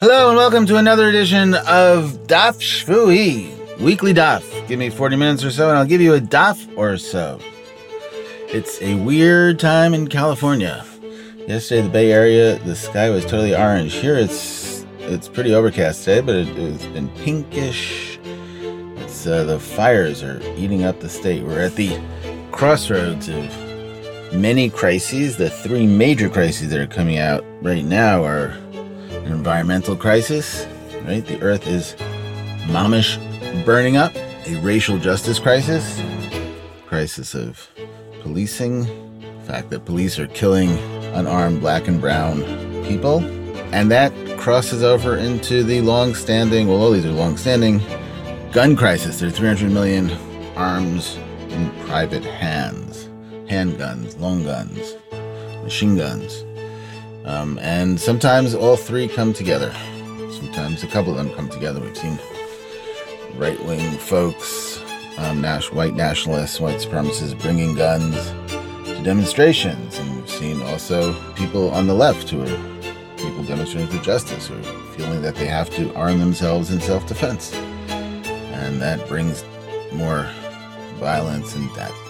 Hello and welcome to another edition of Daf Shvui, weekly Daf. Give me 40 minutes or so and I'll give you a Daf or so. It's a weird time in California. Yesterday, the Bay Area, the sky was totally orange. Here, it's it's pretty overcast today, but it, it's been pinkish. It's uh, the fires are eating up the state. We're at the crossroads of many crises. The three major crises that are coming out right now are an environmental crisis, right? The earth is momish burning up. A racial justice crisis, crisis of policing, fact that police are killing unarmed black and brown people. And that crosses over into the long-standing, well, all these are long-standing gun crisis. There are 300 million arms in private hands, handguns, long guns, machine guns. Um, and sometimes all three come together. Sometimes a couple of them come together. We've seen right-wing folks, um, white nationalists, white supremacists bringing guns to demonstrations. And we've seen also people on the left who are people demonstrating for justice, who are feeling that they have to arm themselves in self defense. And that brings more violence and death.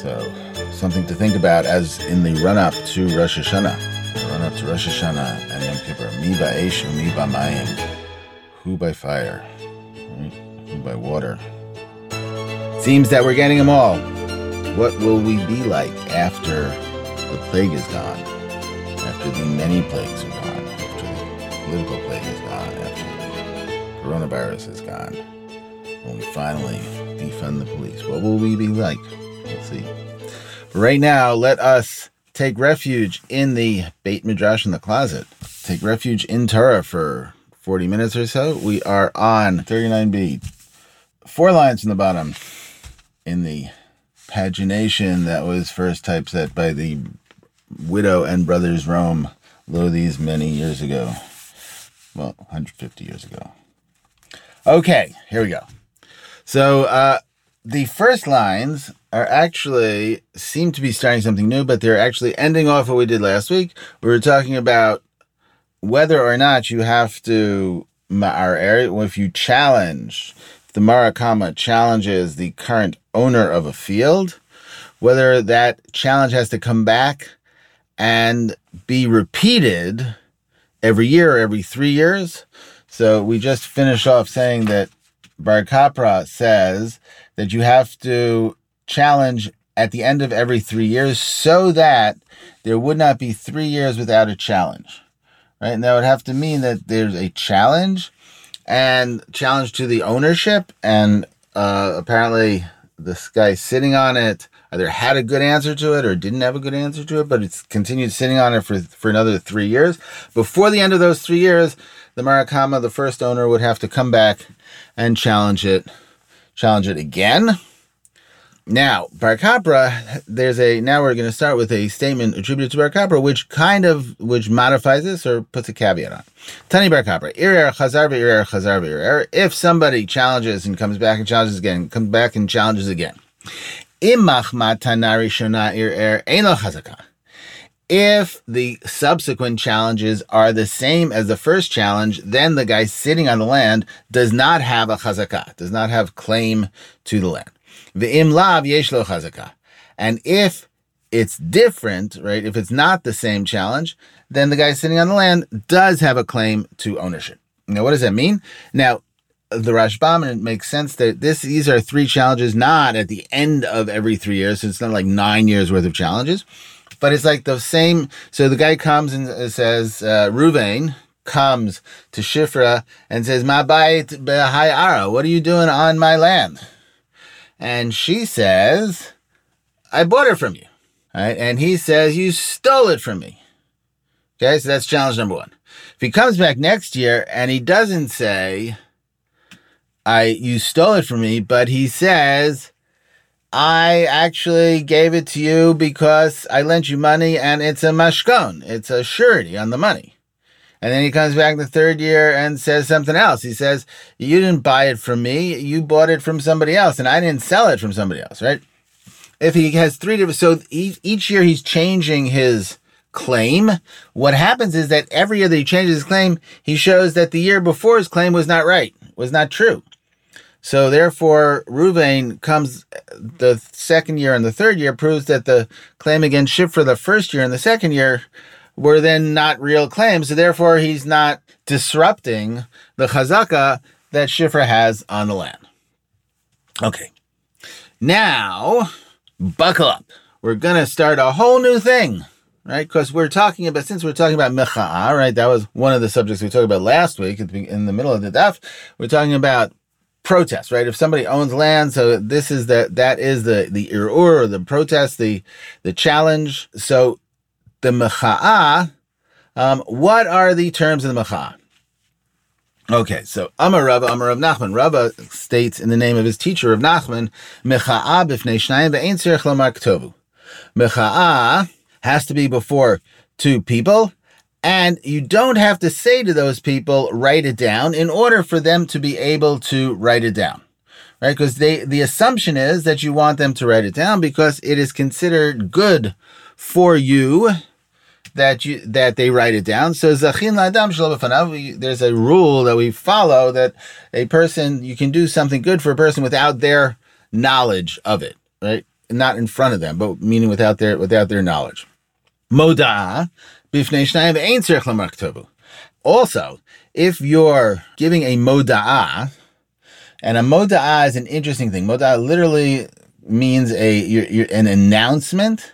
So, something to think about as in the run up to Rosh Hashanah. The run up to Rosh Hashanah and Yom Kippur. Mi ba'esh mi ba'mayim. Who by fire? Right? Who by water? Seems that we're getting them all. What will we be like after the plague is gone? After the many plagues are gone? After the political plague is gone? After the coronavirus is gone? When we finally defund the police, what will we be like? Let's see. Right now, let us take refuge in the Beit Midrash in the closet. Take refuge in Torah for 40 minutes or so. We are on 39b. Four lines from the bottom in the pagination that was first typeset by the widow and brothers Romm, lo these many years ago. Well, 150 years ago. Okay, here we go. So uh, the first lines are actually seem to be starting something new, but they're actually ending off what we did last week. We were talking about whether or not you have to our area if you challenge the Marakama challenges the current owner of a field, whether that challenge has to come back and be repeated every year or every three years. So we just finished off saying that Bar Kapra says that you have to challenge at the end of every three years so that there would not be three years without a challenge. Right? And that would have to mean that there's a challenge and challenge to the ownership. And uh, apparently, this guy sitting on it either had a good answer to it or didn't have a good answer to it, but it's continued sitting on it for, for another three years. Before the end of those three years, the Marakama, the first owner, would have to come back and challenge it, challenge it again. Now, Bar Kapra, there's a now we're going to start with a statement attributed to Bar Kapra, which kind of which modifies this or puts a caveat on. Tani Bar Kapra, irer er chazar irer er chazar irer. Er. If somebody challenges and comes back and challenges again, comes back and challenges again. Imach matanari shona irer eno chazaka. If the subsequent challenges are the same as the first challenge, then the guy sitting on the land does not have a chazakah, does not have claim to the land. Ve'im lav yesh lo. And if it's different, right? If it's not the same challenge, then the guy sitting on the land does have a claim to ownership. Now, what does that mean? Now, the Rashbam, and it makes sense that this these are three challenges, not at the end of every three years. So it's not like nine years worth of challenges, but it's like the same. So the guy comes and says, uh, Ruvain comes to Shifra and says, "My bayit what are you doing on my land?" And she says, I bought it from you. Right? And he says, You stole it from me. Okay, so that's challenge number one. If he comes back next year and he doesn't say, I you stole it from me, but he says, I actually gave it to you because I lent you money and it's a mashkon. It's a surety on the money. And then he comes back the third year and says something else. He says, You didn't buy it from me, you bought it from somebody else, and I didn't sell it from somebody else, right? If he has three different, so each year he's changing his claim. What happens is that every year that he changes his claim, he shows that the year before his claim was not right, was not true. So therefore, Ruvain comes the second year and the third year proves that the claim against Shifra the first year and the second year were then not real claims. So therefore, he's not disrupting the chazaka that Shifra has on the land. Okay. Now, buckle up. We're going to start a whole new thing, right? Because we're talking about, since we're talking about mecha'a, right? That was one of the subjects we talked about last week in the middle of the daf. We're talking about protest, right? If somebody owns land, so this is the, that is the, the irur the protest, the, the challenge. So the mecha'a, um, what are the terms of the mecha'a? Okay, so Amar Rabba, Amar Rav Nachman. Rabba states in the name of his teacher of Nachman, Mecha'a b'fnei shnayim ve'ein tzirich lomar ktovu. Mecha'a has to be before two people, and you don't have to say to those people, write it down, in order for them to be able to write it down. Right? Because they the assumption is that you want them to write it down because it is considered good for you that you that they write it down. So zachin There's a rule that we follow that a person you can do something good for a person without their knowledge of it, right? Not in front of them, but meaning without their without their knowledge. Moda shnayim Also, if you're giving a moda'ah, and a moda'ah is an interesting thing. Moda'ah literally means a you're, you're, an announcement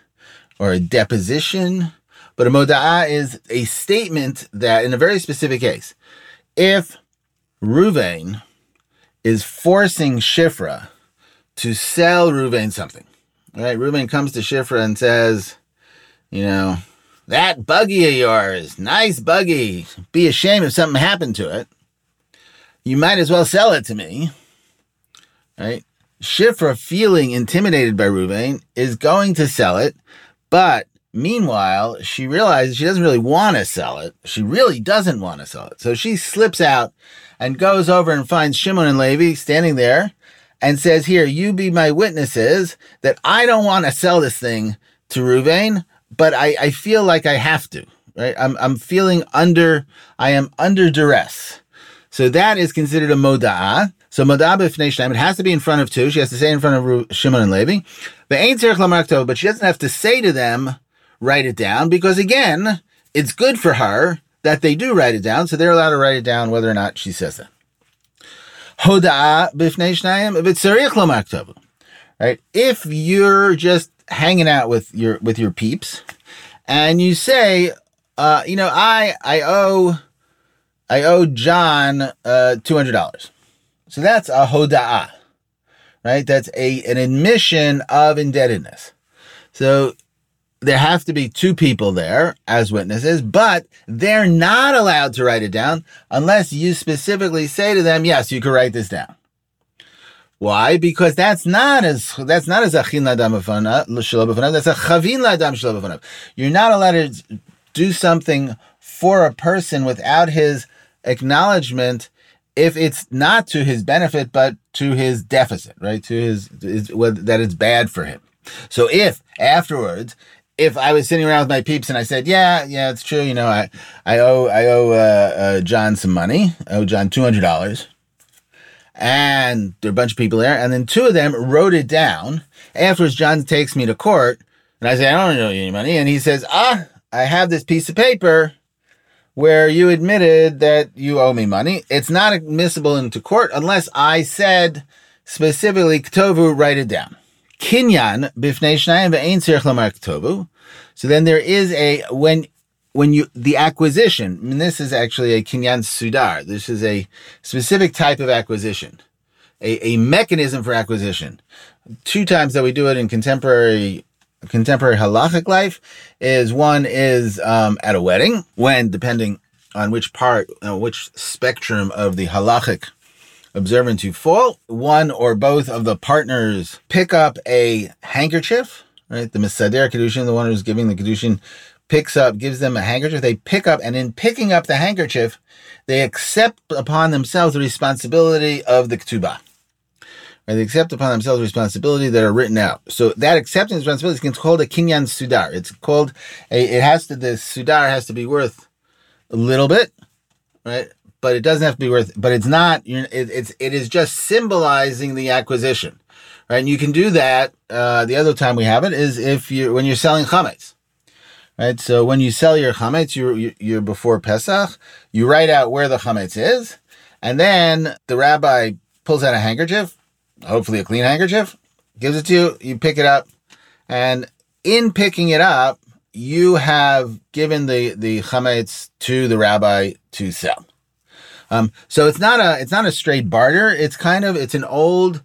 or a deposition but a moda'ah is a statement that, in a very specific case, if Ruvain is forcing Shifra to sell Ruvain something, right? Ruvain comes to Shifra and says, you know, that buggy of yours, nice buggy. Be ashamed if something happened to it. You might as well sell it to me, right? Shifra, feeling intimidated by Ruvain, is going to sell it, but Meanwhile, she realizes she doesn't really want to sell it. She really doesn't want to sell it. So she slips out and goes over and finds Shimon and Levi standing there and says, Here, you be my witnesses that I don't want to sell this thing to Ruvain, but I, I feel like I have to. Right? I'm, I'm feeling under, I am under duress. So that is considered a moda'ah. So moda'ah b'fnei it has to be in front of two. She has to say in front of Shimon and Levi. But she doesn't have to say to them, write it down because again, it's good for her that they do write it down, so they're allowed to write it down whether or not she says it. Right? If you're just hanging out with your with your peeps and you say, uh, you know, I I owe I owe John uh two hundred dollars. So that's a hoda'ah, right? That's a an admission of indebtedness. So there have to be two people there as witnesses, but they're not allowed to write it down unless you specifically say to them, yes, you can write this down. Why? Because that's not as that's not as achin ladam uh, That's a chavin ladam You're not allowed to do something for a person without his acknowledgement if it's not to his benefit but to his deficit, right? To his, his that it's bad for him. So if afterwards if I was sitting around with my peeps and I said, "Yeah, yeah, it's true. You know, I, I owe, I owe uh, uh, John some money. I owe John two hundred dollars." And there are a bunch of people there, and then two of them wrote it down. Afterwards, John takes me to court, and I say, "I don't owe you any money," and he says, "Ah, I have this piece of paper." Where you admitted that you owe me money. It's not admissible into court unless I said specifically, Ktovu, write it down. Kinyan bifnei shnayim lamar. So then there is a when when you the acquisition. And this is actually a kinyan sudar. This is a specific type of acquisition, a, a mechanism for acquisition. Two times that we do it in contemporary contemporary halachic life is one is um, at a wedding when depending on which part, uh, which spectrum of the halachic observant to fall, one or both of the partners pick up a handkerchief, right? The Misader Kedushin, the one who's giving the Kedushin, picks up, gives them a handkerchief. They pick up, and in picking up the handkerchief, they accept upon themselves the responsibility of the Ketubah. Right? They accept upon themselves responsibility that are written out. So that acceptance responsibility is called a kinyan sudar. It's called a, it has to, the sudar has to be worth a little bit, right? But it doesn't have to be worth, but it's not, it, it's, it is just symbolizing the acquisition, right? And you can do that. Uh, the other time we have it is if you, when you're selling chametz, right? So when you sell your chametz, you're, you're before Pesach, you write out where the chametz is, and then the rabbi pulls out a handkerchief, hopefully a clean handkerchief, gives it to you, you pick it up, and in picking it up, you have given the the chametz to the rabbi to sell. Um, so it's not a it's not a straight barter. It's kind of it's an old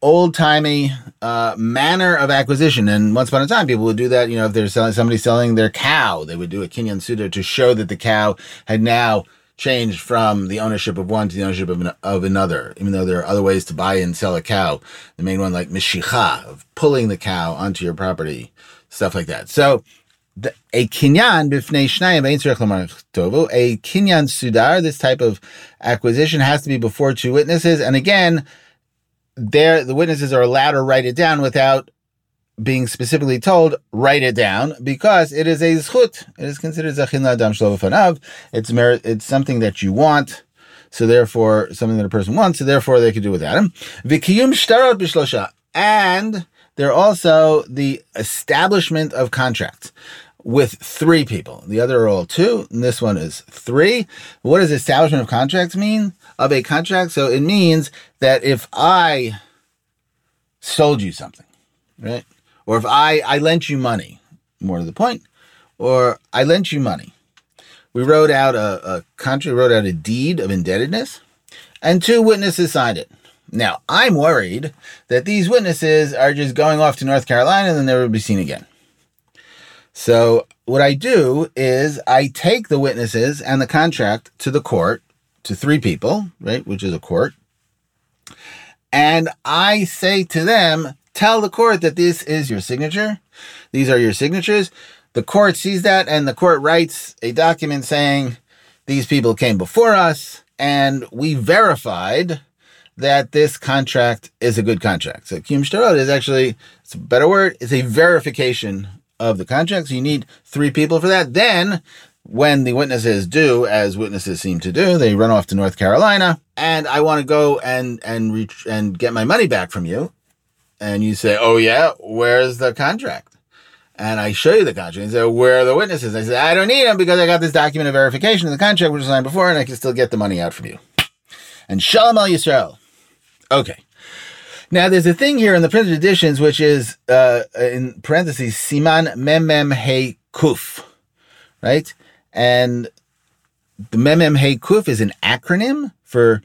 old timey uh, manner of acquisition. And once upon a time, people would do that. You know, if they're selling somebody selling their cow, they would do a kinyan sudar to show that the cow had now changed from the ownership of one to the ownership of, an, of another. Even though there are other ways to buy and sell a cow, the main one like mishicha of pulling the cow onto your property, stuff like that. So. A kinyan b'fnei shnayim tovu. A kinyan sudar, this type of acquisition has to be before two witnesses. And again, there the witnesses are allowed to write it down without being specifically told, write it down because it is a zchut. It is considered zachin adam shlovafanav. It's merit. It's something that you want. So therefore, something that a person wants. So therefore, they could do without him. Vikiyum shtarot bishlosha. And they're also the establishment of contracts with three people. The other are all two, and this one is three. What does establishment of contracts mean? Of a contract? So it means that if I sold you something, right? Or if I, I lent you money, more to the point, or I lent you money. We wrote out a, a contract, wrote out a deed of indebtedness, and two witnesses signed it. Now, I'm worried that these witnesses are just going off to North Carolina and then never be seen again. So what I do is I take the witnesses and the contract to the court, to three people, right, which is a court, and I say to them, tell the court that this is your signature. These are your signatures. The court sees that and the court writes a document saying these people came before us and we verified that this contract is a good contract. So Shtarot is actually, it's a better word, it's a verification of the contract. So you need three people for that. Then, when the witnesses do, as witnesses seem to do, they run off to North Carolina, and I want to go and and reach and get my money back from you, and you say, "Oh yeah, where's the contract?" And I show you the contract. And say, "Where are the witnesses?" I say, "I don't need them because I got this document of verification of the contract which was signed before, and I can still get the money out from you." And Shalom al Yisrael. Okay. Now, there's a thing here in the printed editions, which is uh, in parentheses, Siman Mem Mem Hey Kuf, right? And the Mem Mem Hey Kuf is an acronym for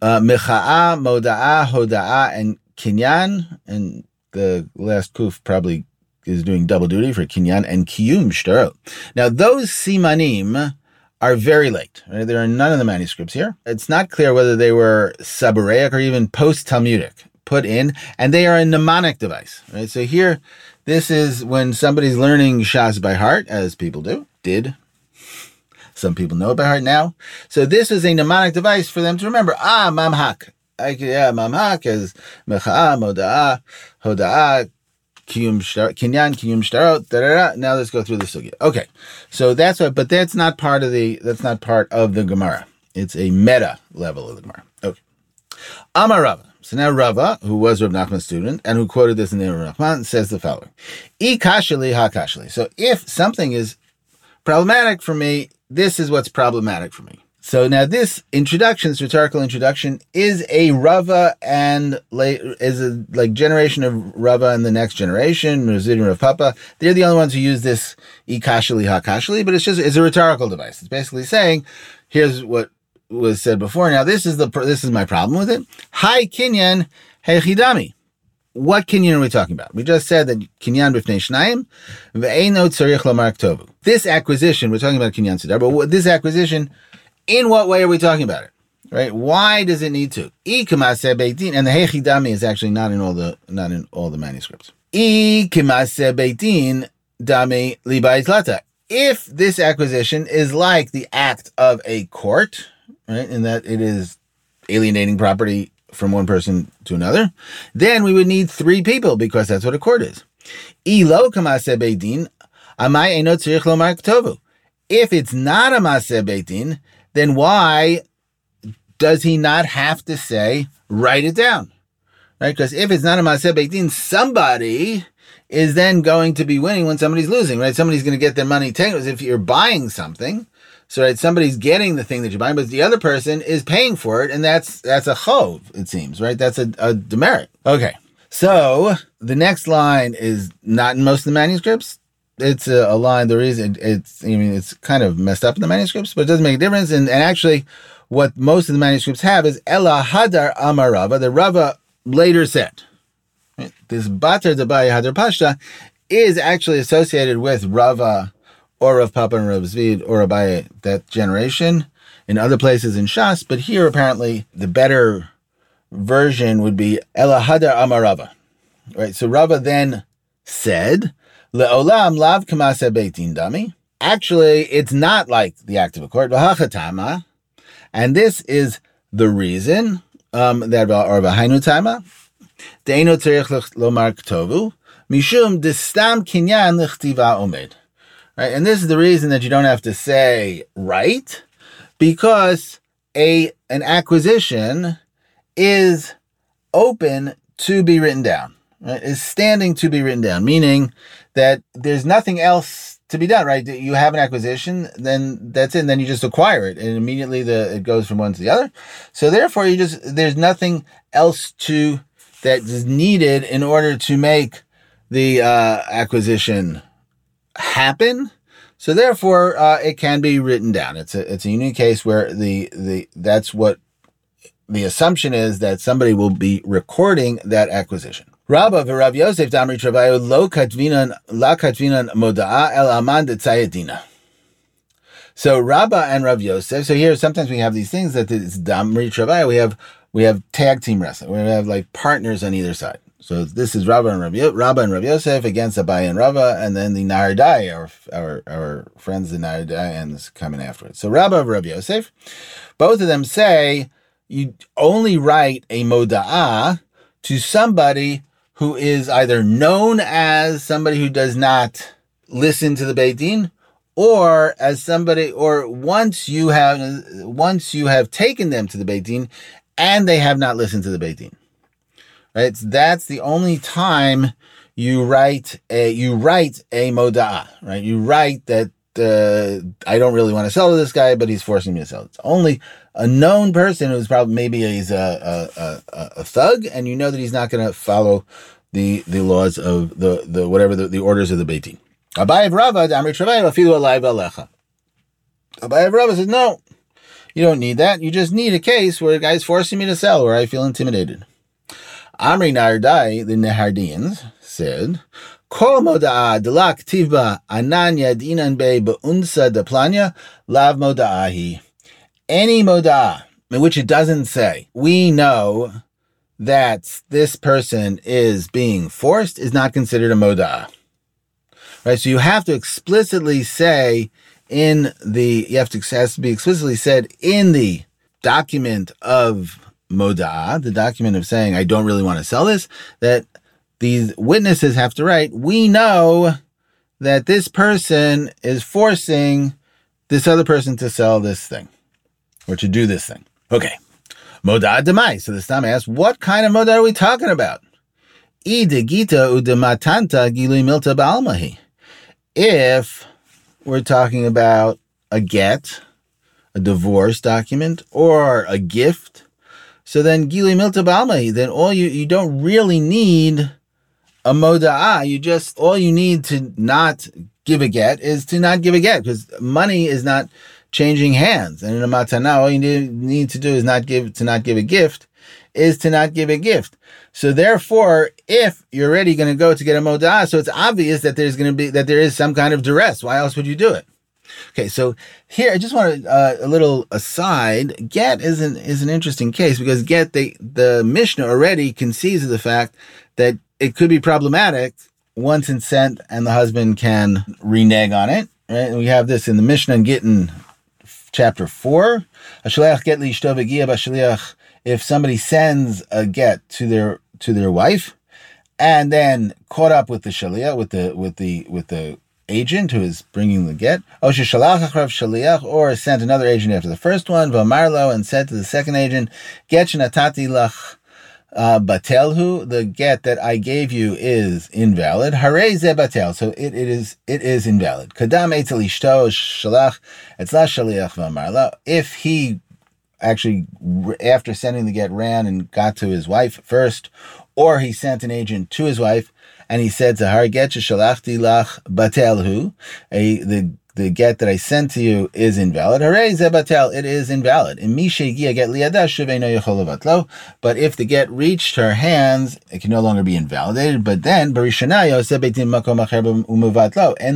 uh, Moda'a, Hoda'a, and Kinyan. And the last Kuf probably is doing double duty for Kinyan and Kiyum Shtarot. Now, those Simanim are very late. Right? There are none of the manuscripts here. It's not clear whether they were Sabaraic or even post Talmudic put in, and they are a mnemonic device, right? So here, this is when somebody's learning Shas by heart, as people do, did. Some people know it by heart now. So this is a mnemonic device for them to remember. Ah, mamhak. Yeah, mamhak is mecha'a, moda'a, hoda'a, kiyum kinyan, kiyum shtarot, da, da, da. Now let's go through the sugya. Okay. So that's what, but that's not part of the, that's not part of the Gemara. It's a meta level of the Gemara. Okay. Amarava. So now Rava, who was Rav Nachman's student and who quoted this in the Rav Nachman, says the following: "I kashali ha kashali." So if something is problematic for me, this is what's problematic for me. So now this introduction, this rhetorical introduction, is a Rava and is a like generation of Rava and the next generation, and Rav Papa. They're the only ones who use this ikashali hakashali, but it's just it's a rhetorical device. It's basically saying, here's what was said before. Now this is the this is my problem with it. Hi kinyan hechidami. What kinyan are we talking about? We just said that kinyan b'fnei shnayim ve'eno tzarich lamar tovu. This acquisition, we're talking about kinyan sudar, but this acquisition, in what way are we talking about it? Right? Why does it need to? And the hechidami is actually not in all the not in all the manuscripts. beit din dami liba If this acquisition is like the act of a court, right? In that it is alienating property from one person to another, then we would need three people because that's what a court is. If it's not a maseh then why does he not have to say write it down? Right? Because if it's not a maseh somebody is then going to be winning when somebody's losing. Right? Somebody's going to get their money taken. If you're buying something, so right, somebody's getting the thing that you're buying, but the other person is paying for it, and that's that's a chov. It seems right. That's a, a demerit. Okay. So the next line is not in most of the manuscripts it's a, a line. The reason it's, I mean, it's kind of messed up in the manuscripts, but it doesn't make a difference. And, and actually, what most of the manuscripts have is Ella Hadar Amarava. The Rava later said this Batar Dabaya Hadar Pashta is actually associated with Rava or of Papa and Rav Zvid or Abaye, that generation in other places in Shas, but here apparently the better version would be Ella Hadar Amarava. Right, so Rava then said, Le'olam lav kamase beit din dami. Actually, it's not like the act of a court. V'hachatama. And this is the reason um, that or v'hainu tama. Deino tzerich lomar ktovu. Mishum distam kinyan l'chtiva omed. Right, and this is the reason that you don't have to say right, because a an acquisition is open to be written down. Right, is standing to be written down, meaning that there's nothing else to be done, right? You have an acquisition, then that's it. And then you just acquire it, and immediately the it goes from one to the other. So therefore, you just there's nothing else to that is needed in order to make the uh, acquisition happen. So therefore, uh, it can be written down. It's a it's a unique case where the the that's what the assumption is that somebody will be recording that acquisition. Rabba v'Rav Yosef Damri Travayu lo katvinan la katvinan moda'a el aman tzayedina. So Rabba and Rav Yosef. So here sometimes we have these things that it's Damri Travayu. We have we have tag team wrestling. We have like partners on either side. So this is Rabba and Yo- Rabba and Rav Yosef against Abai and Rabba, and then the Nardai, our our our friends the Nardaians coming afterwards. So Rabba and Rav Yosef, both of them say you only write a moda'ah to somebody who is either known as somebody who does not listen to the Beit Din, or as somebody, or once you have once you have taken them to the Beit Din, and they have not listened to the Beit Din. Right? That's the only time you write a you write a moda. Right? You write that uh, I don't really want to sell to this guy, but he's forcing me to sell. It's only a known person who's probably maybe he's a a, a, a thug, and you know that he's not going to follow the the laws of the the whatever the, the orders of the beit din. Abayev Rava Amri Travay Afilu Alay Alecha. Abayev Rava says no, you don't need that. You just need a case where a guy's forcing me to sell, where I feel intimidated. Amri Nardai, the Nehardians, said, Kol moda'a delak tivba ananya dinan be be'unsa de planya lav moda'ahi any moda in which it doesn't say, we know that this person is being forced is not considered a moda. Right? So you have to explicitly say in the, you have to, has to be explicitly said in the document of moda, the document of saying, I don't really want to sell this, that these witnesses have to write, we know that this person is forcing this other person to sell this thing or to do this thing. Okay. Moda demai. So the Stam asks, what kind of moda are we talking about? If we're talking about a get, a divorce document, or a gift, so then gilui milta balmahi, then all you, you don't really need a moda'ah. You just, all you need to not give a get is to not give a get because money is not changing hands. And in a matana, all you need to do is not give to not give a gift, is to not give a gift. So therefore, if you're already going to go to get a modah, so it's obvious that there's going to be that there is some kind of duress. Why else would you do it? Okay, so here I just want uh, a little aside. Get is an is an interesting case because get the the Mishnah already concedes of the fact that it could be problematic once it's sent and the husband can renege on it. Right? And we have this in the Mishnah and Gittin chapter 4. If somebody sends a get to their to their wife and then caught up with the shaliach, with the with the with the agent who is bringing the get, or sent another agent after the first one, Vamarlo, and said to the second agent, Get natati lach uh, batelhu, the get that I gave you is invalid. Hare ze batel, so it, it is it is invalid. Kadam etzel ishto shalach etzla shaliach v'amarla. If he actually after sending the get ran and got to his wife first, or he sent an agent to his wife and he said to her, "Get shalachti lach batelhu," a the the get that I sent to you is invalid. Hooray, zebatel, it is invalid. But if the get reached her hands, it can no longer be invalidated. But then, in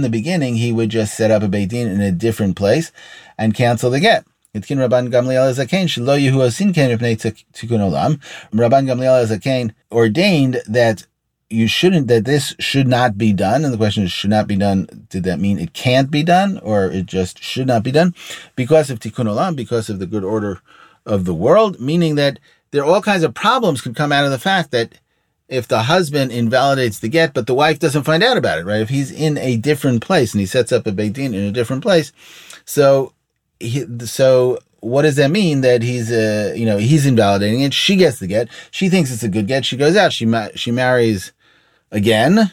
the beginning, he would just set up a beit din in a different place and cancel the get. Rabban Gamliel Zakein Shelo Yehu Osin Ken. Rabban Gamliel Zakein ordained that you shouldn't that this should not be done and the question is should not be done did that mean it can't be done or it just should not be done? Because of tikkun olam because of the good order of the world meaning that there are all kinds of problems can come out of the fact that if the husband invalidates the get but the wife doesn't find out about it right? If he's in a different place and he sets up a beit din in a different place so he, so what does that mean that he's uh, you know he's invalidating it? She gets the get. She thinks it's a good get. She goes out. She ma- she marries again,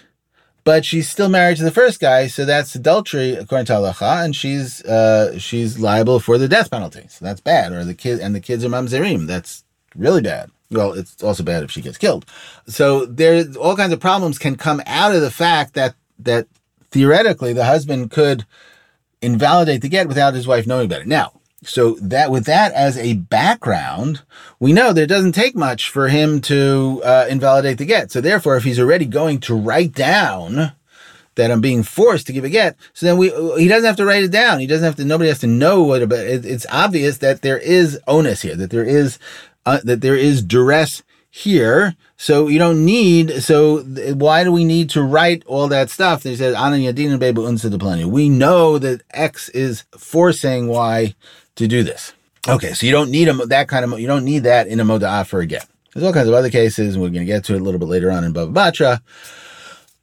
but she's still married to the first guy, so that's adultery according to halacha, and she's uh, she's liable for the death penalty. So that's bad. Or the kid and the kids are mamzerim. That's really bad. Well, it's also bad if she gets killed. So there's all kinds of problems can come out of the fact that that theoretically the husband could invalidate the get without his wife knowing about it. Now, so that with that as a background, we know that it doesn't take much for him to uh, invalidate the get. So therefore, if he's already going to write down that I'm being forced to give a get, so then we he doesn't have to write it down. He doesn't have to. Nobody has to know what. But it, it's obvious that there is onus here. That there is uh, that there is duress here. So you don't need. So why do we need to write all that stuff? They said We know that X is forcing Y to do this. Okay, so you don't need a, that kind of, you don't need that in a moda'ah for a get. There's all kinds of other cases, and we're going to get to it a little bit later on in Bava Batra,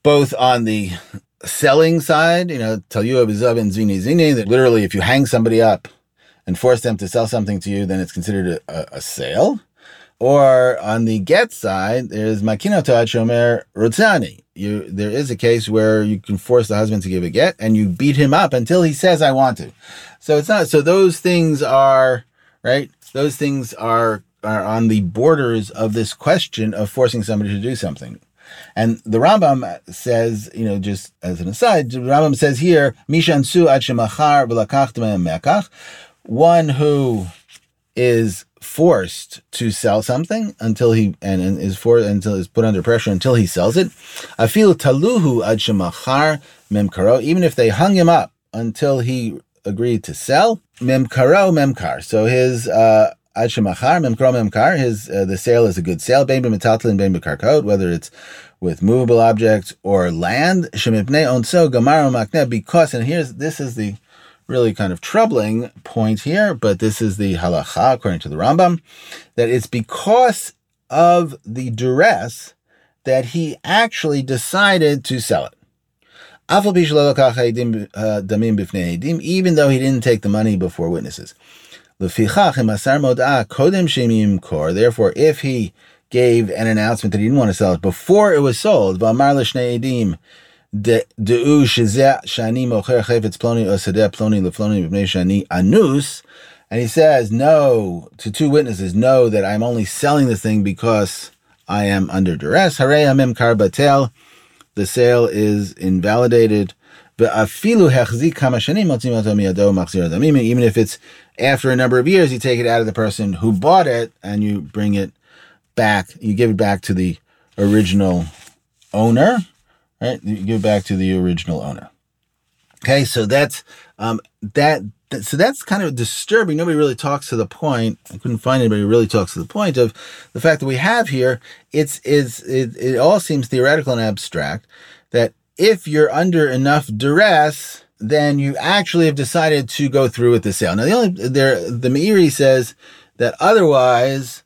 both on the selling side, you know, tell you zini zini, that literally if you hang somebody up and force them to sell something to you, then it's considered a, a sale. Or on the get side, there's makino shomer rutzani. You, there is a case where you can force the husband to give a get and you beat him up until he says, I want to. So it's not, so those things are, right? Those things are, are on the borders of this question of forcing somebody to do something. And the Rambam says, you know, just as an aside, the Rambam says here, Mishansu ad shemachar mekach, one who is forced to sell something until he and, and is for until is put under pressure until he sells it. I feel taluhu ad shemachar memkaro, even if they hung him up until he agreed to sell memkaro memkar. So his uh ad shemachar memkaro memkar. His uh, the sale is a good sale. Bein b'metatlin bein b'karkot, whether it's with movable objects or land. Shemipnei onso gamar makne because and here's this is the really kind of troubling point here, but this is the halacha according to the Rambam, that it's because of the duress that he actually decided to sell it. Uh, even though he didn't take the money before witnesses. Therefore, if he gave an announcement that he didn't want to sell it before it was sold, דעו שזה שאני מוכר חפץ פלוני או שדה פלוני לפלוני מפני שאני אנוס, and he says, no, to two witnesses, know that I'm only selling the thing because I am under duress. Hare hamim karbatel, the sale is invalidated. Even if it's after a number of years, you take it out of the person who bought it and you bring it back, you give it back to the original owner right? You back to the original owner. Okay, so that's um, that, that. So that's kind of disturbing. Nobody really talks to the point. I couldn't find anybody who really talks to the point of the fact that we have here. It's is it, it all seems theoretical and abstract. That if you're under enough duress, then you actually have decided to go through with the sale. Now, the only there, the Meiri says that otherwise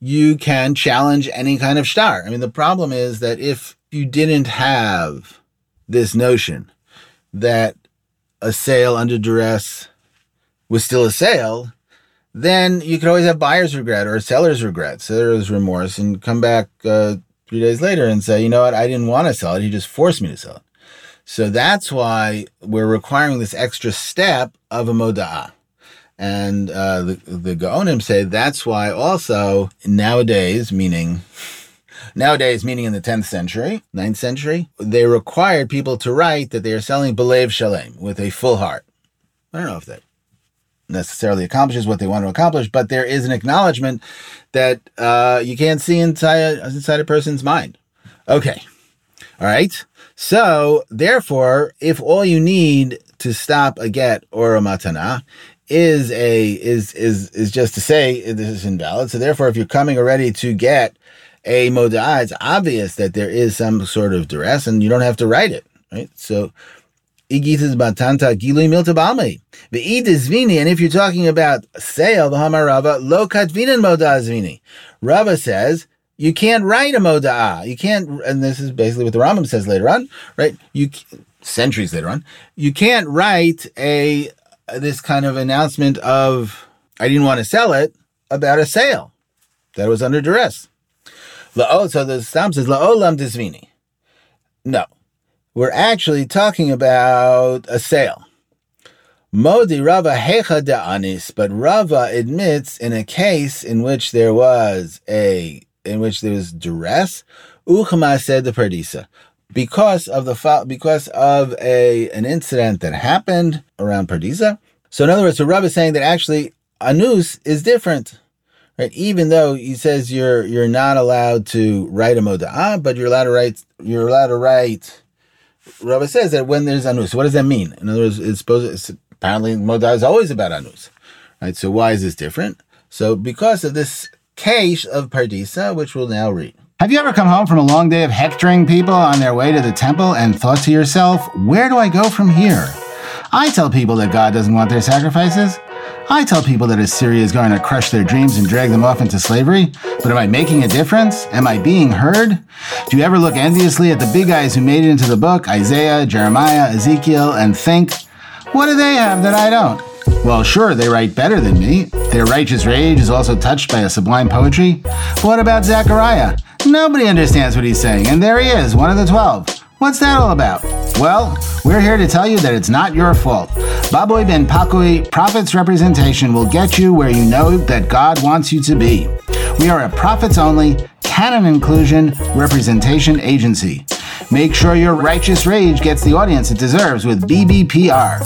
you can challenge any kind of shtar. I mean, the problem is that if you didn't have this notion that a sale under duress was still a sale, then you could always have buyer's regret or seller's regret, seller's remorse, and come back uh, three days later and say, you know what, I didn't want to sell it. He just forced me to sell it. So that's why we're requiring this extra step of a moda'ah. And uh, the, the Gaonim say that's why also nowadays, meaning nowadays, meaning in the 10th century, 9th century, they required people to write that they are selling Belev Shalem with a full heart. I don't know if that necessarily accomplishes what they want to accomplish, but there is an acknowledgement that uh, you can't see inside inside a person's mind. Okay, all right. So therefore, if all you need to stop a get or a matana is a is is is just to say this is invalid. So therefore, if you're coming already to get a moda, it's obvious that there is some sort of duress, and you don't have to write it, right? So. Igitas batanta gilui milta balmi. zvini, and if you're talking about sale, the Hamarava, lo katvinan moda zvini. Rava says you can't write a moda. You can't, and this is basically what the Rambam says later on, right? You centuries later on, you can't write a this kind of announcement of I didn't want to sell it about a sale that was under duress. So the Stam says La'olam Disvini. No, we're actually talking about a sale. Modi Rava Hecha de Anis, but Rava admits in a case in which there was a in which there was duress, Uchama said the Pardisa because of the because of a an incident that happened around Pardisa. So in other words, the Rav is saying that actually anus is different, right? Even though he says you're you're not allowed to write a moda'ah, but you're allowed to write you're allowed to write. Rabbi says that when there's anus, what does that mean? In other words, it's supposed it's, apparently moda is always about anus, right? So why is this different? So because of this case of Pardisa, which we'll now read. Have you ever come home from a long day of hectoring people on their way to the temple and thought to yourself, where do I go from here? I tell people that God doesn't want their sacrifices. I tell people that Assyria is going to crush their dreams and drag them off into slavery. But am I making a difference? Am I being heard? Do you ever look enviously at the big guys who made it into the book, Isaiah, Jeremiah, Ezekiel, and think, what do they have that I don't? Well, sure, they write better than me. Their righteous rage is also touched by a sublime poetry. But what about Zechariah? Nobody understands what he's saying, and there he is, one of the twelve. What's that all about? Well, we're here to tell you that it's not your fault. Baboy Ben Pakui, Prophet's Representation, will get you where you know that God wants you to be. We are a prophets only, canon inclusion, representation agency. Make sure your righteous rage gets the audience it deserves with BBPR.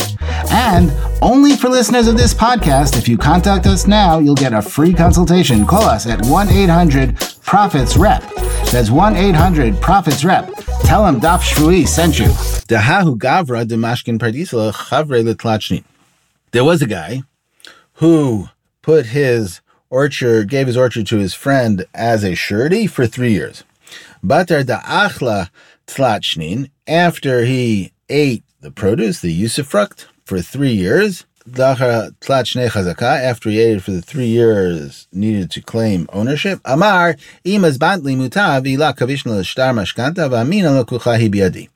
And only for listeners of this podcast, if you contact us now, you'll get a free consultation. Call us at 1 800 Prophets Rep. That's 1 800 Prophets Rep. Tell him Daf Shvui sent you. Dahahu Gavra de Mashkin Pardisla Chavre There was a guy who put his orchard, gave his orchard to his friend as a surety for three years. Batar da Achla Tlachnin, after he ate the produce, the usufruct, for three years, after he it for the three years needed to claim ownership. Amar, imas bantli mutav shtar mashkanta v'amina lokuchahi.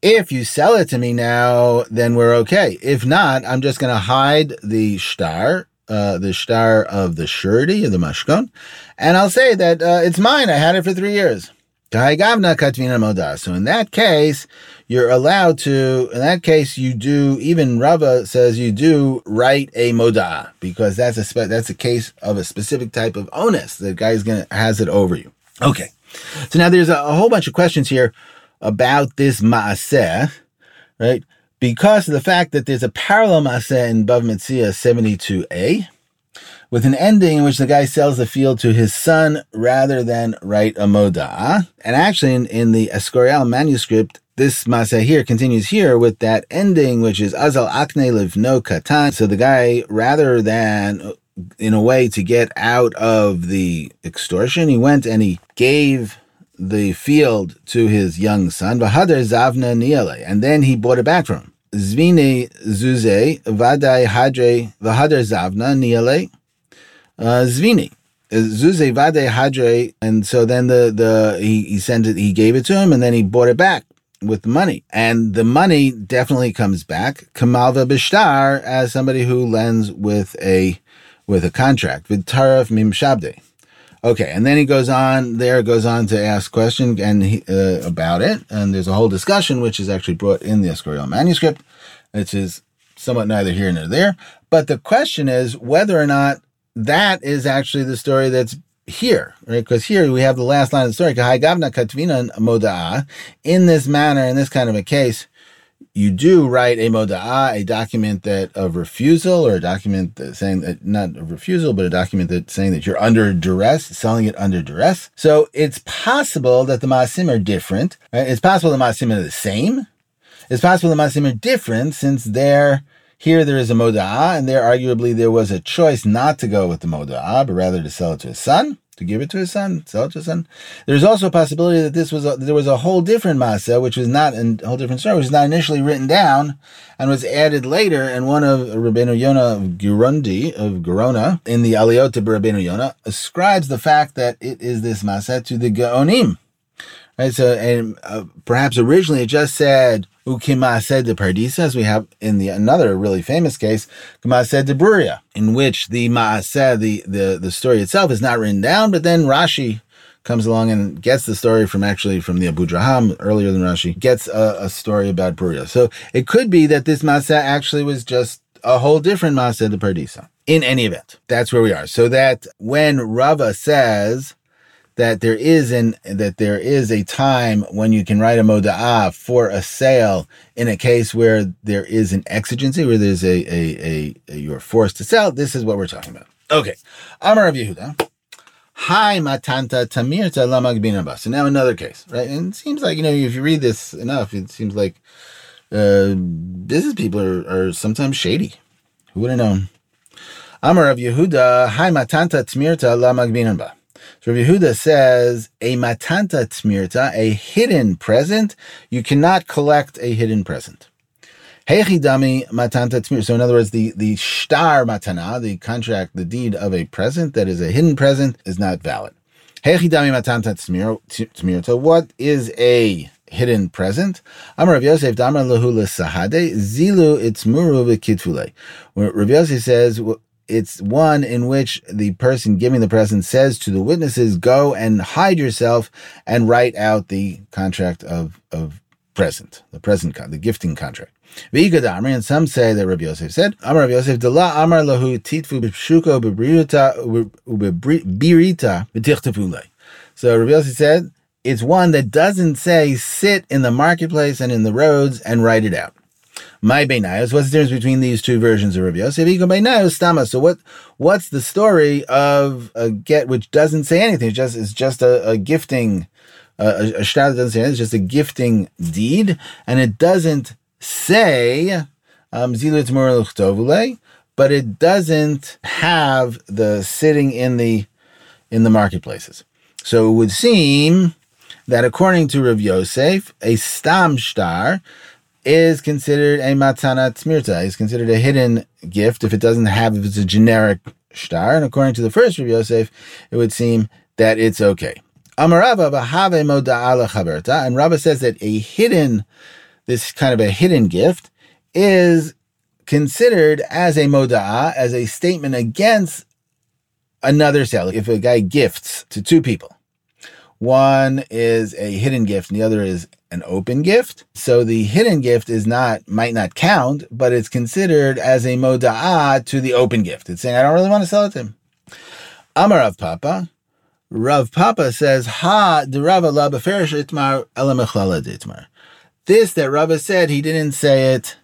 If you sell it to me now, then we're okay. If not, I'm just going to hide the shtar, uh, the shtar of the surety of the mashkon, and I'll say that uh, it's mine. I had it for three years. So in that case, you're allowed to, in that case, you do, even Rava says you do write a moda because that's a, spe- that's a case of a specific type of onus. The guy's going to, has it over you. Okay. So now there's a, a whole bunch of questions here about this maaseh, right? Because of the fact that there's a parallel maaseh in Bava Metzia 72a, with an ending in which the guy sells the field to his son rather than write a moda. And actually, in, in the Escorial manuscript, this masa here continues here with that ending, which is Azal Akne no Katan. So the guy, rather than in a way to get out of the extortion, he went and he gave the field to his young son, Vahadar Zavna Niele, and then he bought it back from him. Zvini Zuze Vadai Hadre Vahadar Zavna Niale uh, Zvini. Zuze Vade Hadre, and so then the the he, he sent it, he gave it to him, and then he bought it back with the money, and the money definitely comes back. Kamalva Bishtar as somebody who lends with a with a contract with Mim Shabde. Okay, and then he goes on there, goes on to ask question and he, uh, about it, and there's a whole discussion which is actually brought in the Escorial manuscript, which is somewhat neither here nor there. But the question is whether or not that is actually the story that's here, right? Because here we have the last line of the story. In this manner, in this kind of a case, you do write a moda'a, a document that of refusal, or a document that saying that not a refusal, but a document that saying that you're under duress, selling it under duress. So it's possible that the maasim are different. Right? It's possible the maasim are the same. It's possible the maasim are different since they're here there is a moda'a, and there arguably there was a choice not to go with the moda'a, but rather to sell it to his son to give it to his son, sell it to his son. There's also a possibility that this was a, there was a whole different masa, which was not a whole different story, which was not initially written down and was added later. And one of Rabbeinu Yonah of Gerondi of Gerona in the Aliyot of Rabbeinu Yonah ascribes the fact that it is this masa to the Gaonim. Right, so and uh, perhaps originally it just said Ukima said the Pardisa, as we have in the another really famous case, Kima said the Bruria, in which the Maaseh, the, the the story itself is not written down, but then Rashi comes along and gets the story from actually from the Abudraham earlier than Rashi, gets a, a story about Bruria. So it could be that this Maaseh actually was just a whole different Maaseh the Pardisa. In any event, that's where we are. So that when Rava says that there is an that there is a time when you can write a moda'ah for a sale in a case where there is an exigency, where there's a, a, a, a you're forced to sell. This is what we're talking about. Okay. Amar of Yehuda. Hi matanta Tamir tamirta lamagbin So now another case, right? And it seems like, you know, if you read this enough, it seems like uh, business people are, are sometimes shady. Who would have known? Amar of Yehuda, hi matanta tmirta lamagbin so Yehuda says a matanta tmirta, a hidden present, you cannot collect a hidden present. Hechidami matanta tmir. So in other words, the the shtar matana, the contract, the deed of a present that is a hidden present, is not valid. Hechidami matanta tmirta. What is a hidden present? Amar Rav Yosef damar lahu sahade zilu itzmuru v'kitfule. Rav Yosef says it's one in which the person giving the present says to the witnesses, go and hide yourself and write out the contract of, of present, the present, the gifting contract. And some say that Rabbi Yosef said, Amar Rabbi Yosef, Amar lahu titfu b'birita So Rabbi Yosef said, it's one that doesn't say sit in the marketplace and in the roads and write it out. My Beinayos. What's the difference between these two versions of Rabbi Yosef? Stama. So what? What's the story of a get which doesn't say anything? It's just it's just a, a gifting. Uh, a shtar doesn't say anything. It's just a gifting deed, and it doesn't say um, but it doesn't have the sitting in the in the marketplaces. So it would seem that according to Rav Yosef, a stam shtar is considered a matana tzmirta. Is considered a hidden gift if it doesn't have if it's a generic shtar. And according to the first Rabbi Yosef, it would seem that it's okay. Amarava bahave moda'ala and Rava says that a hidden, this kind of a hidden gift, is considered as a moda'a, as a statement against another sale. If a guy gifts to two people, one is a hidden gift and the other is an open gift. So the hidden gift is not, might not count, but it's considered as a moda'ah to the open gift. It's saying, I don't really want to sell it to him. Amar Rav Papa. Rav Papa says, Ha, the Rava la beferish itmar elamechlala itmar. This that Rava said, he didn't say it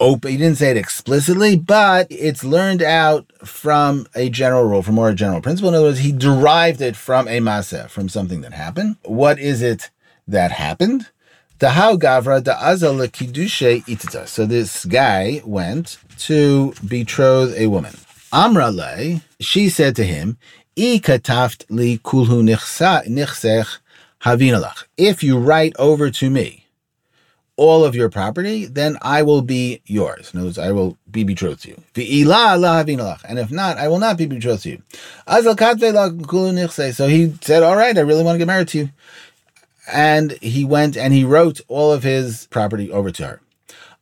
open. He didn't say it explicitly, but it's learned out from a general rule, from more a general principle. In other words, he derived it from a maseh, from something that happened. What is it that happened? So this guy went to betroth a woman. Amrale, she said to him, I kataft li. If you write over to me all of your property, then I will be yours. In other words, I will be betrothed to you. And if not, I will not be betrothed to you. So he said, All right, I really want to get married to you. And he went and he wrote all of his property over to her.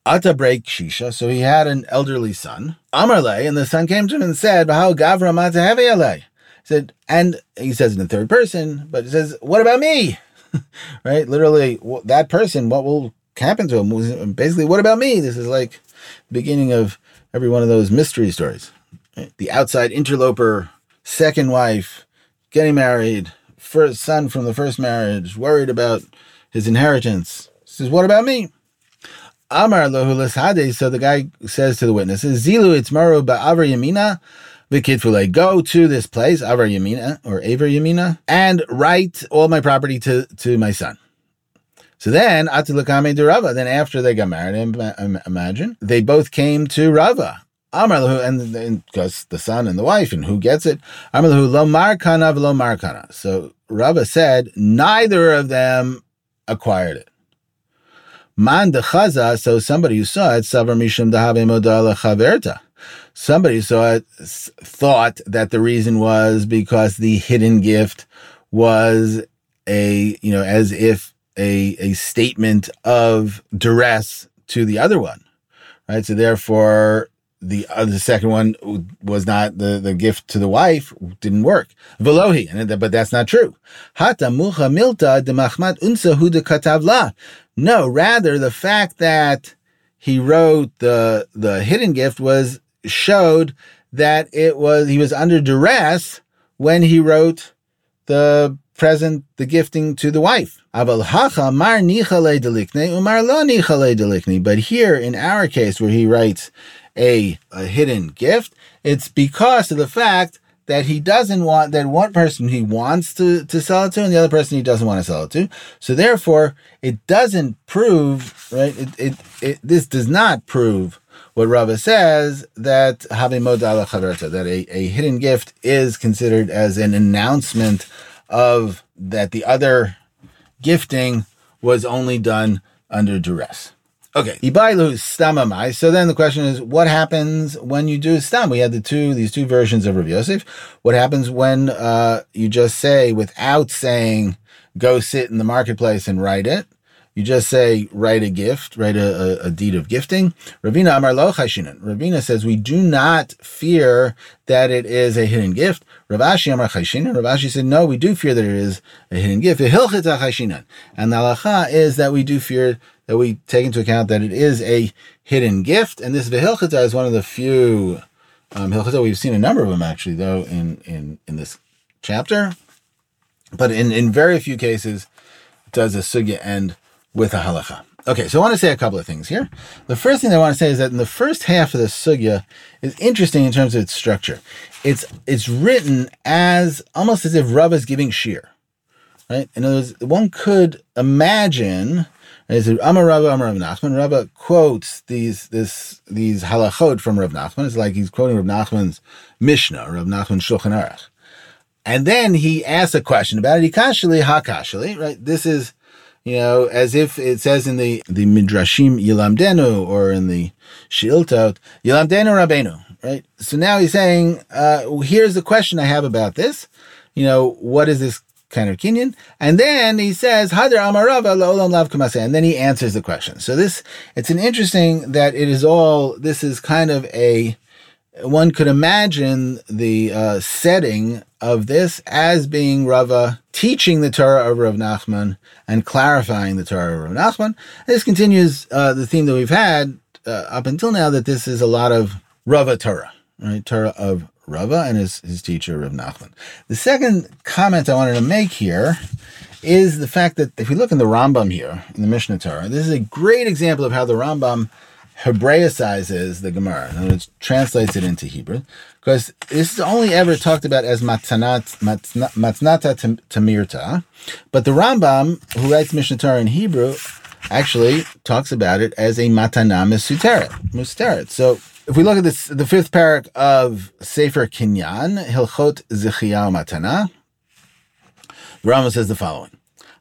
Ata break Shisha, so he had an elderly son. Amarle, and the son came to him and said, How Gavra He said, and he says in the third person, but he says, What about me? right? Literally, that person, what will happen to him? Basically, what about me? This is like the beginning of every one of those mystery stories. The outside interloper, second wife, getting married, first son from the first marriage, worried about his inheritance. He says, What about me? Amar. So the guy says to the witnesses, Zilu it's maru ba'avar yamina. Vikitfule, go to this place, Avar Yamina or Avar Yamina, and write all my property to, to my son. So then, Atilakame de Rava. Then after they got married, imagine they both came to Rava. Amar and because the son and the wife, and who gets it? Amar lo markana lo markana. So Rava said neither of them acquired it. Man de chaza. So somebody who saw it, savar mishum dahave modala chaverta. Somebody saw it, thought that the reason was because the hidden gift was a, you know, as if a, a statement of duress to the other one, right? So therefore, the uh, the second one was not the, the gift to the wife didn't work. Velohi, but that's not true. Hata mucha milta de machmat unsa de katavla. No, rather the fact that he wrote the the hidden gift was showed that it was he was under duress when he wrote the present, the gifting to the wife. But here in our case, where he writes a, a hidden gift, it's because of the fact that he doesn't want that one person he wants to, to sell it to and the other person he doesn't want to sell it to. So therefore, it doesn't prove, right? It, it, it this does not prove what Rava says that that a, a hidden gift is considered as an announcement of that the other gifting was only done under duress. Okay, Ibailu stamamai. So then the question is, what happens when you do stam? We had the two, these two versions of Rav Yosef. What happens when uh, you just say, without saying, go sit in the marketplace and write it? You just say, write a gift, write a, a, a deed of gifting. Ravina Amar Lo Ravina says, we do not fear that it is a hidden gift. Ravashi Amar Chashinan. Ravashi said, no, we do fear that it is a hidden gift. And the halacha is that we do fear that we take into account that it is a hidden gift. And this Vihilchita is one of the few um, Hilchita. We've seen a number of them actually, though, in, in, in this chapter. But in, in very few cases does a sugya end with a halacha. Okay, so I want to say a couple of things here. The first thing I want to say is that in the first half of the sugya is interesting in terms of its structure. It's it's written as almost as if Rav is giving shiur, right? In other words, one could imagine as Amar Rabba Amar Rav Nachman. Rabba quotes these this these halachot from Rav Nachman. It's like he's quoting Rav Nachman's Mishnah, Rav Nachman's Shulchan Aruch. And then he asks a question about it. He Ikashli hakashli, right? This is you know, as if it says in the, the Midrashim Yilamdenu or in the Shiltot, Yilamdenu Rabenu, right? So now he's saying, uh, here's the question I have about this. You know, what is this of kinyan? And then he says, Hadar Amarava La'olam Lav Kamase. And then he answers the question. So this, it's an interesting that it is all, this is kind of a, one could imagine the uh, setting of this as being Rava teaching the Torah of Rav Nachman and clarifying the Torah of Rav Nachman. This continues uh, the theme that we've had uh, up until now that this is a lot of Rava Torah, right? Torah of Rava and his, his teacher Rav Nachman. The second comment I wanted to make here is the fact that if we look in the Rambam here in the Mishnah Torah, this is a great example of how the Rambam Hebraicizes the Gemara. and words, translates it into Hebrew. Because this is only ever talked about as matnat, matnata tamirta. But the Rambam, who writes Mishnah Torah in Hebrew, actually talks about it as a matana. Musteret. So if we look at this, the fifth parak of Sefer Kinyan, Hilchot Zichiyah Matana, the Rambam says the following.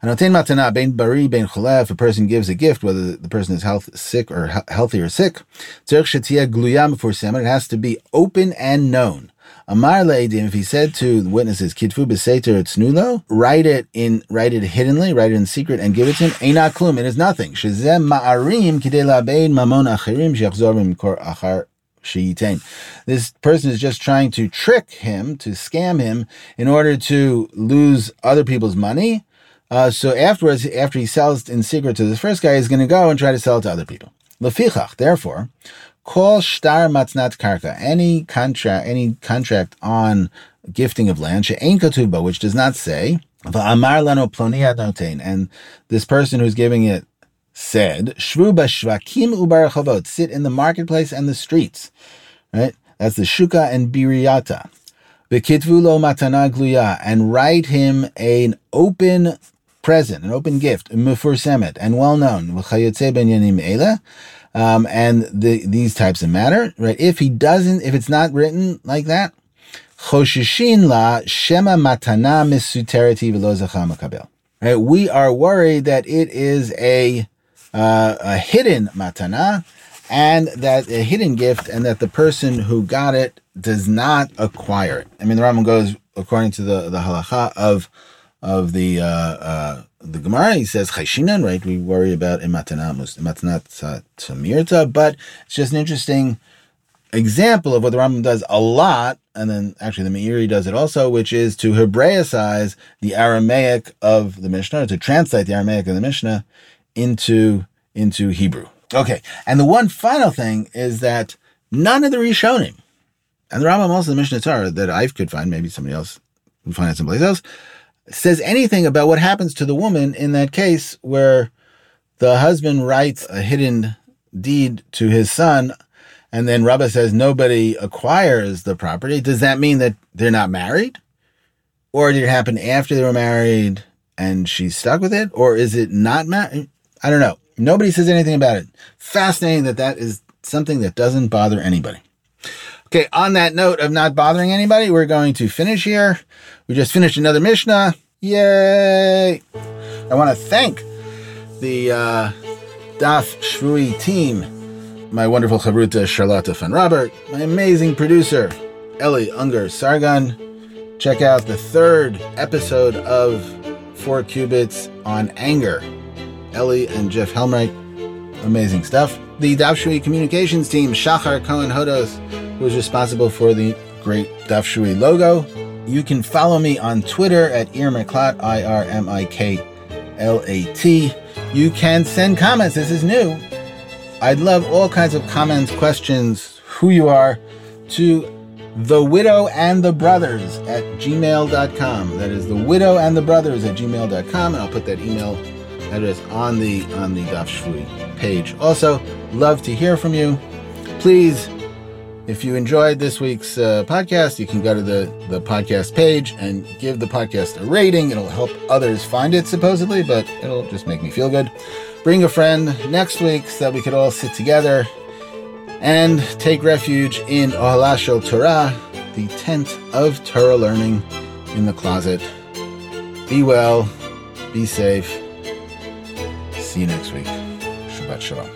Hanotein matana bein bari bein choleh. If a person gives a gift, whether the person is health, sick or he- healthy or sick, tzerich shetia gluyam for It has to be open and known. Amar le'edim, if he said to the witnesses, kitfu b'seter tznulo, write it in, write it hiddenly, write it in secret, and give it to him. Eina klum, it is nothing. Shezem ma'arim kidei la'bein mamon achirim shechzor b'mkor achar This person is just trying to trick him, to scam him, in order to lose other people's money. Uh, so afterwards, after he sells in secret to this first guy, he's going to go and try to sell it to other people. Lefichach, therefore, Call shtar matznat karka, any contract, any contract on gifting of land, she'ein katuba, which does not say, and this person who's giving it said, shvu b'shvakim ubarachavot, sit in the marketplace and the streets, right? That's the shuka and biriata. V'kitvu lo matana gluya, and write him an open present, an open gift, mufur mufursemet, and well known, v'chayotze ben yanim eila, um, and the, these types of matter, right? If he doesn't, if it's not written like that, choshishin la shema matana misuteriti makabel. Right? We are worried that it is a uh, a hidden matana, and that a hidden gift, and that the person who got it does not acquire it. I mean, the Rambam goes according to the the halacha of of the uh, uh, the Gemara, he says chayshinan, right? We worry about imatanamus, imatanat tamirta, but it's just an interesting example of what the Rambam does a lot, and then actually the Meiri does it also, which is to Hebraicize the Aramaic of the Mishnah, to translate the Aramaic of the Mishnah into into Hebrew. Okay, and the one final thing is that none of the Rishonim, and the Rambam also the Mishnah Torah that I could find, maybe somebody else can find it someplace else, says anything about what happens to the woman in that case where the husband writes a hidden deed to his son and then Rabbah says nobody acquires the property. Does that mean that they're not married? Or did it happen after they were married and she's stuck with it? Or is it not married? I don't know. Nobody says anything about it. Fascinating that that is something that doesn't bother anybody. Okay, on that note of not bothering anybody, we're going to finish here. We just finished another Mishnah. Yay! I want to thank the uh, Daf Shvui team, my wonderful Chavruta Charlotte Van Robert, my amazing producer Ellie Unger Sargon. Check out the third episode of Four Cubits on Anger. Ellie and Jeff Helmreich. Amazing stuff. The Daf Shvui communications team, Shachar Cohen Hodos, who is responsible for the great Daf Shvui logo. You can follow me on Twitter at Irmiklat, I R M I K L A T. You can send comments. This is new. I'd love all kinds of comments, questions, who you are, to the widow and the brothers at gmail.com. That is the widow and the brothers at gmail.com. And I'll put that email address on the on the Daf Shvui page. Also, love to hear from you. Please if you enjoyed this week's uh, podcast, you can go to the, the podcast page and give the podcast a rating. It'll help others find it, supposedly, but it'll just make me feel good. Bring a friend next week so that we could all sit together and take refuge in Ohalashel Torah, the tent of Torah learning in the closet. Be well, be safe. See you next week. Shabbat Shalom.